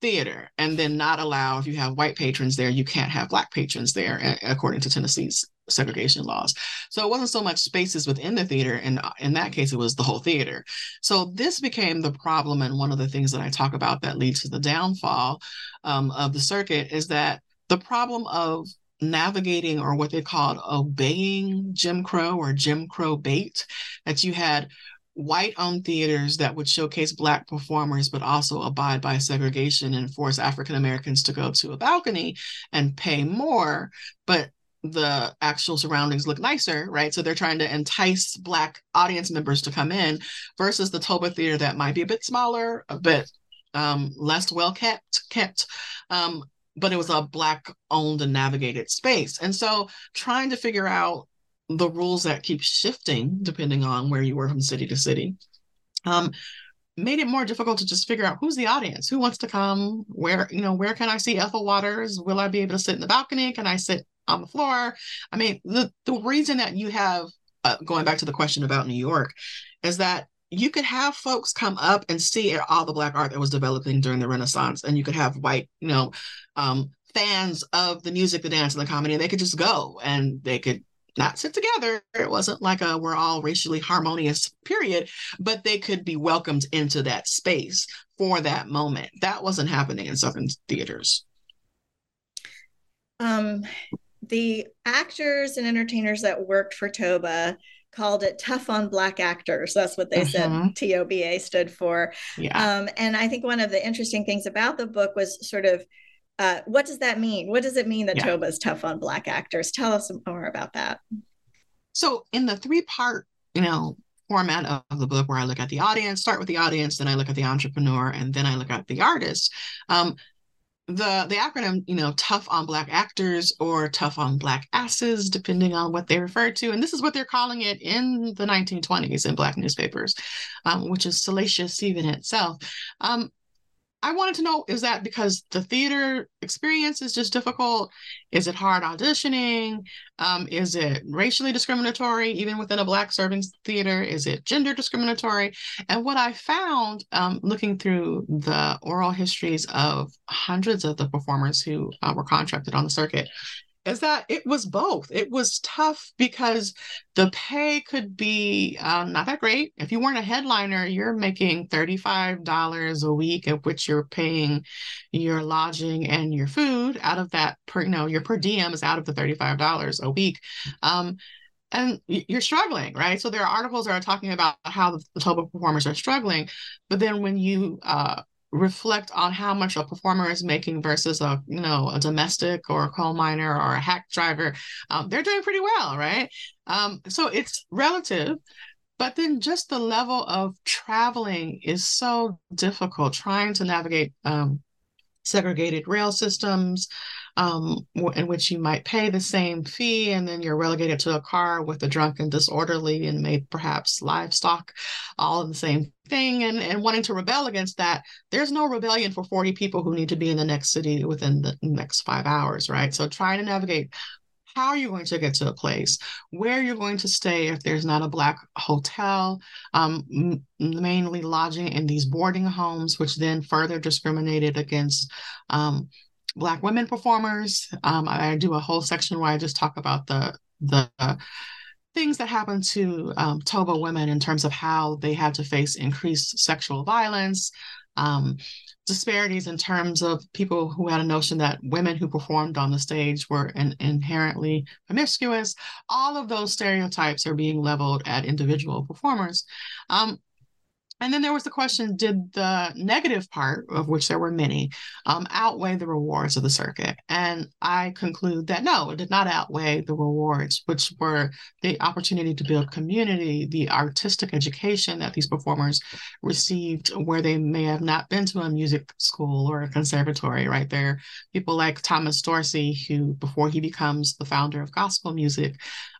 theater and then not allow if you have white patrons there you can't have black patrons there according to tennessee's segregation laws. So it wasn't so much spaces within the theater and in that case it was the whole theater. So this became the problem and one of the things that i talk about that leads to the downfall um, of the circuit is that the problem of navigating or what they called obeying jim crow or jim crow bait that you had white owned theaters that would showcase black performers but also abide by segregation and force african americans to go to a balcony and pay more. But the actual surroundings look nicer right? So they're trying to entice black audience members to come in versus the toba theater that might be a bit smaller a bit um, less well kept kept um, but it was a black owned and navigated space. And so trying to figure out the rules that keep shifting depending on where you were from city to city um, made it more difficult to just figure out who's the audience who wants to come where you know where can i see ethel waters? Will i be able to sit in the balcony? Can i sit on the floor? I mean the the reason that you have uh, going back to the question about new york is that you could have folks come up and see all the black art that was developing during the renaissance and you could have white you know um, fans of the music the dance and the comedy and they could just go and they could not sit together. It wasn't like a we're all racially harmonious period, but they could be welcomed into that space for that moment. That wasn't happening in Southern theaters. Um, the actors and entertainers that worked for Toba called it tough on black actors that's what they mm-hmm. said toba stood for yeah. um, and i think one of the interesting things about the book was sort of uh, what does that mean? What does it mean that yeah. Toba is tough on Black actors? Tell us more about that. So, in the three part, you know, format of the book where I look at the audience, start with the audience, then I look at the entrepreneur, and then I look at the artist. Um, the the acronym, you know, tough on black actors or tough on black asses, depending on what they refer to, and this is what they're calling it in the 1920s in black newspapers, um, which is salacious even itself. Um, I wanted to know is that because the theater experience is just difficult? Is it hard auditioning? Um, is it racially discriminatory, even within a Black serving theater? Is it gender discriminatory? And what I found um, looking through the oral histories of hundreds of the performers who uh, were contracted on the circuit is that it was both. It was tough because the pay could be um, not that great. If you weren't a headliner, you're making $35 a week, of which you're paying your lodging and your food out of that per, you know, your per diem is out of the $35 a week. Um, and you're struggling, right? So there are articles that are talking about how the Toba performers are struggling, but then when you uh, reflect on how much a performer is making versus a you know a domestic or a coal miner or a hack driver. Um, they're doing pretty well right? Um, so it's relative but then just the level of traveling is so difficult trying to navigate um, segregated rail systems um, in which you might pay the same fee and then you're relegated to a car with a drunken disorderly and maybe perhaps livestock all in the same thing and, and wanting to rebel against that. There's no rebellion for 40 people who need to be in the next city within the next five hours right? So trying to navigate how are you going to get to a place? Where are you're going to stay if there's not a black hotel um, m- mainly lodging in these boarding homes which then further discriminated against um, black women performers. Um, I, do a whole section where i just talk about the the things that happen to um, toba women in terms of how they had to face increased sexual violence. Um, disparities in terms of people who had a notion that women who performed on the stage were in, inherently promiscuous. All of those stereotypes are being leveled at individual performers. Um, and then there was the question did the negative part, of which there were many, um, outweigh the rewards of the circuit? And I conclude that no, it did not outweigh the rewards, which were the opportunity to build community, the artistic education that these performers received where they may have not been to a music school or a conservatory, right? There people like Thomas Dorsey, who before he becomes the founder of gospel music,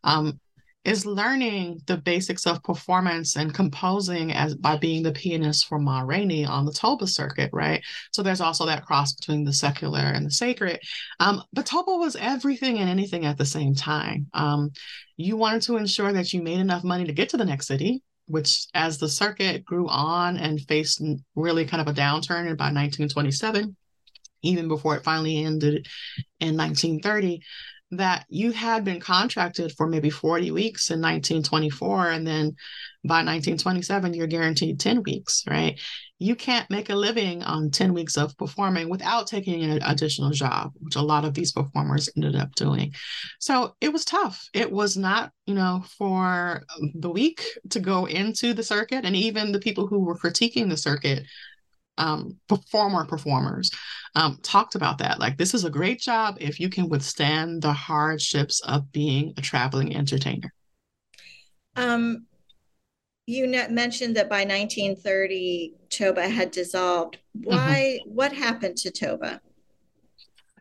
um, is learning the basics of performance and composing as by being the pianist for Ma Rainey on the Toba circuit, right? So there's also that cross between the secular and the sacred. Um, but Toba was everything and anything at the same time. Um, you wanted to ensure that you made enough money to get to the next city, which as the circuit grew on and faced really kind of a downturn by 1927, even before it finally ended in 1930 that you had been contracted for maybe 40 weeks in 1924 and then by 1927 you're guaranteed 10 weeks right? You can't make a living on 10 weeks of performing without taking an additional job which a lot of these performers ended up doing. So it was tough. It was not you know for the week to go into the circuit and even the people who were critiquing the circuit um, former performers um, talked about that. Like, this is a great job if you can withstand the hardships of being a traveling entertainer. Um, you mentioned that by 1930, Toba had dissolved. Mm-hmm. Why? Mm-hmm. What happened to Toba?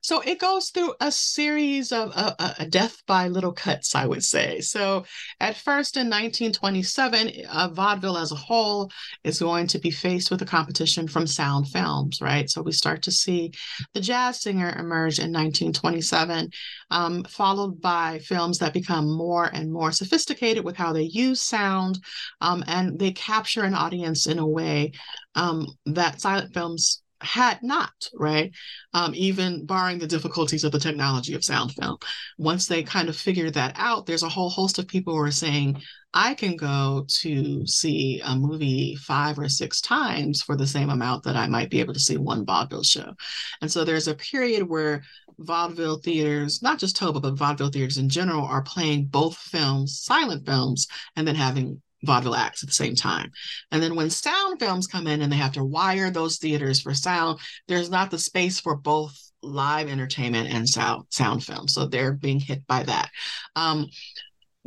So it goes through a series of a, a, death by little cuts, I would say. So at first in 1927, uh, vaudeville as a whole is going to be faced with a competition from sound films, right? So we start to see the jazz singer emerge in 1927, um, followed by films that become more and more sophisticated with how they use sound, um, and they capture an audience in a way um, that silent films had not, right? Um, even barring the difficulties of the technology of sound film. Once they kind of figured that out, there's a whole host of people who are saying, I can go to see a movie five or six times for the same amount that I might be able to see one vaudeville show. And so there's a period where vaudeville theaters, not just Toba, but vaudeville theaters in general, are playing both films, silent films, and then having vaudeville acts at the same time. And then when sound films come in and they have to wire those theaters for sound, there's not the space for both live entertainment and sound sound film. So they're being hit by that. Um,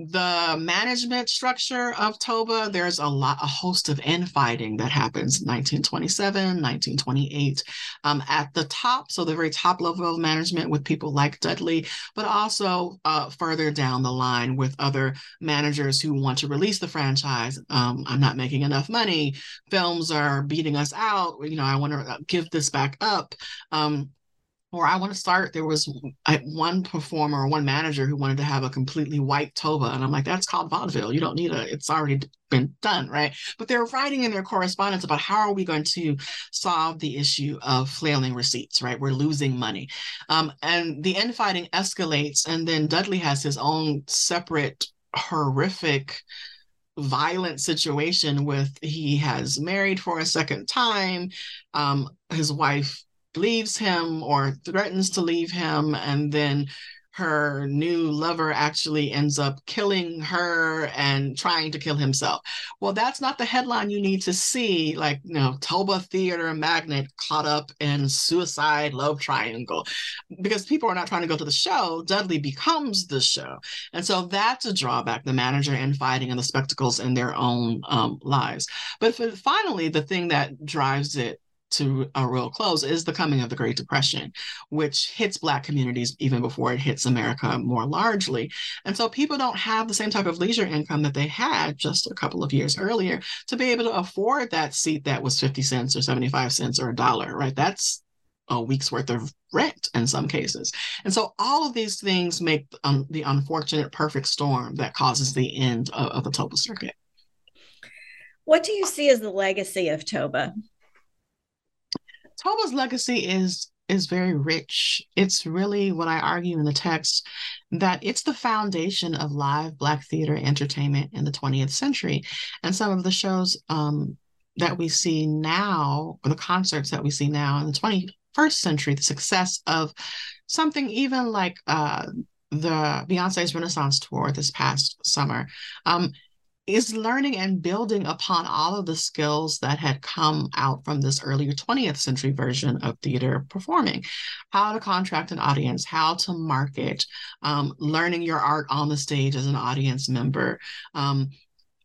the management structure of Toba, there's a lot, a host of infighting that happens 1927, 1928 um, at the top. So the very top level of management with people like Dudley, but also uh, further down the line with other managers who want to release the franchise. Um, I'm not making enough money. Films are beating us out. You know, I want to give this back up. Um, or I want to start. There was one performer, one manager who wanted to have a completely white toba, and I'm like, that's called vaudeville. You don't need a. It's already been done, right? But they're writing in their correspondence about how are we going to solve the issue of flailing receipts, right? We're losing money, um, and the infighting escalates, and then Dudley has his own separate horrific violent situation with he has married for a second time um his wife leaves him or threatens to leave him and then her new lover actually ends up killing her and trying to kill himself. Well, that's not the headline you need to see, like, you know, Toba theater Magnet caught up in suicide love triangle. Because people are not trying to go to the show, Dudley becomes the show. And so that's a drawback, the manager and fighting and the spectacles in their own um, lives. But for, finally, the thing that drives it to a real close is the coming of the Great Depression, which hits Black communities even before it hits America more largely. And so people don't have the same type of leisure income that they had just a couple of years earlier to be able to afford that seat that was 50 cents or 75 cents or a dollar, right? That's a week's worth of rent in some cases. And so all of these things make um, the unfortunate perfect storm that causes the end of, of the Toba circuit. What do you see as the legacy of Toba? Toba's legacy is is very rich. It's really what I argue in the text that it's the foundation of live Black theater entertainment in the 20th century. And some of the shows um, that we see now, or the concerts that we see now in the 21st century, the success of something even like uh, the Beyonce's Renaissance tour this past summer. Um, is learning and building upon all of the skills that had come out from this earlier 20th century version of theater performing. How to contract an audience how to market um, learning your art on the stage as an audience member um,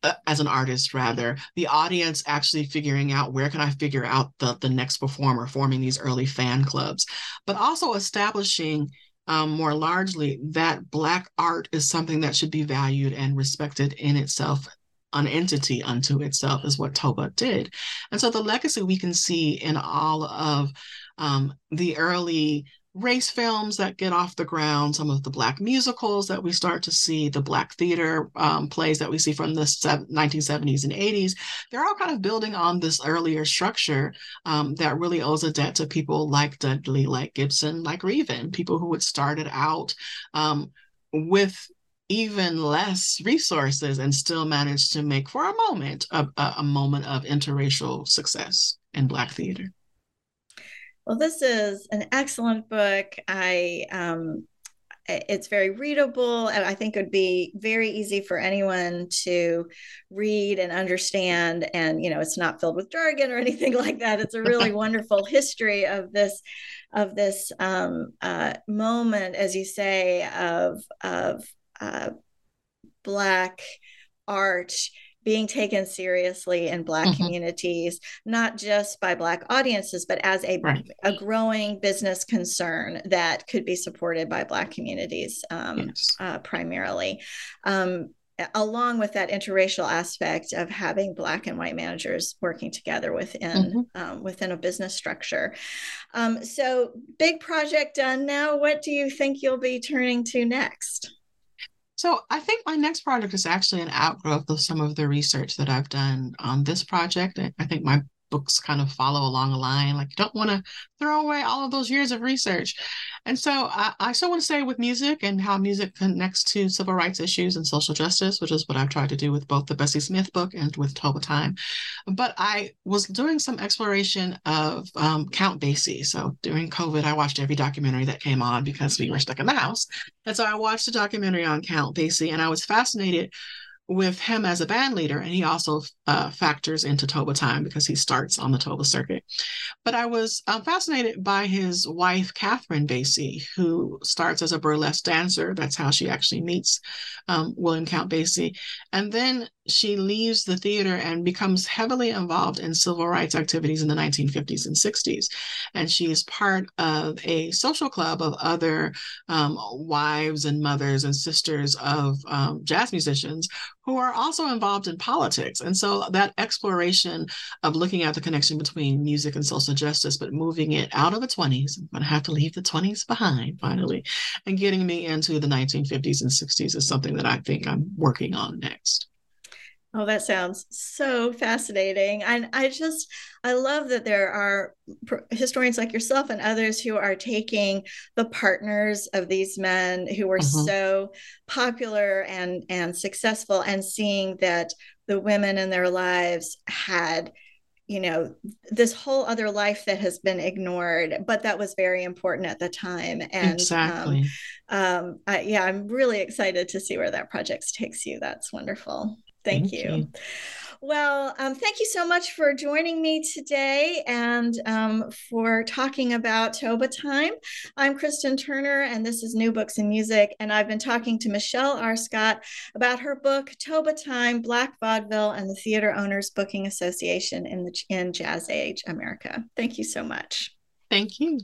uh, as an artist rather. The audience actually figuring out where can i figure out the, the next performer forming these early fan clubs. But also establishing um, more largely that Black art is something that should be valued and respected in itself. An entity unto itself is what Toba did. And so the legacy we can see in all of um, the early race films that get off the ground, some of the Black musicals that we start to see, the Black theater um, plays that we see from the 1970s and 80s, they're all kind of building on this earlier structure um, that really owes a debt to people like Dudley, like Gibson, like Reevin, people who had started out um, with even less resources and still managed to make for a moment a, a moment of interracial success in Black theater. Well, this is an excellent book. I um, it's very readable and i think it would be very easy for anyone to read and understand and you know it's not filled with jargon or *laughs* anything like that it's a really *laughs* wonderful history of this of this um, uh, moment as you say of of uh, black art being taken seriously in black mm-hmm. communities not just by black audiences but as a, right. a growing business concern that could be supported by black communities um, yes. uh, primarily um, along with that interracial aspect of having black and white managers working together within mm-hmm. um, within a business structure um, so big project done now what do you think you'll be turning to next so I think my next project is actually an outgrowth of some of the research that I've done on this project. I think my books kind of follow along a line. Like you don't want to throw away all of those years of research. And so I, I still want to say with music and how music connects to civil rights issues and social justice, which is what I've tried to do with both the Bessie Smith book and with Toba Time. But I was doing some exploration of um, Count Basie. So during COVID, I watched every documentary that came on because we were stuck in the house. And so I watched a documentary on Count Basie and I was fascinated with him as a band leader, and he also uh, factors into Toba time because he starts on the Toba circuit. But I was um, fascinated by his wife, Catherine Basie, who starts as a burlesque dancer. That's how she actually meets um, William Count Basie. And then she leaves the theater and becomes heavily involved in civil rights activities in the 1950s and 60s. And she is part of a social club of other um, wives and mothers and sisters of um, jazz musicians who are also involved in politics. And so that exploration of looking at the connection between music and social justice, but moving it out of the 20s, I'm going to have to leave the 20s behind finally, and getting me into the 1950s and 60s is something that I think I'm working on next. Oh, that sounds so fascinating. And I just, I love that there are historians like yourself and others who are taking the partners of these men who were mm-hmm. so popular and, and successful and seeing that the women in their lives had you know this whole other life that has been ignored but that was very important at the time and exactly. um, um I, yeah i'm really excited to see where that project takes you that's wonderful Thank, thank you. you. Well, um, thank you so much for joining me today and um, for talking about Toba Time. I'm Kristen Turner, and this is New Books in Music. And I've been talking to Michelle R. Scott about her book, Toba Time Black Vaudeville and the Theater Owners Booking Association in, the, in Jazz Age America. Thank you so much. Thank you.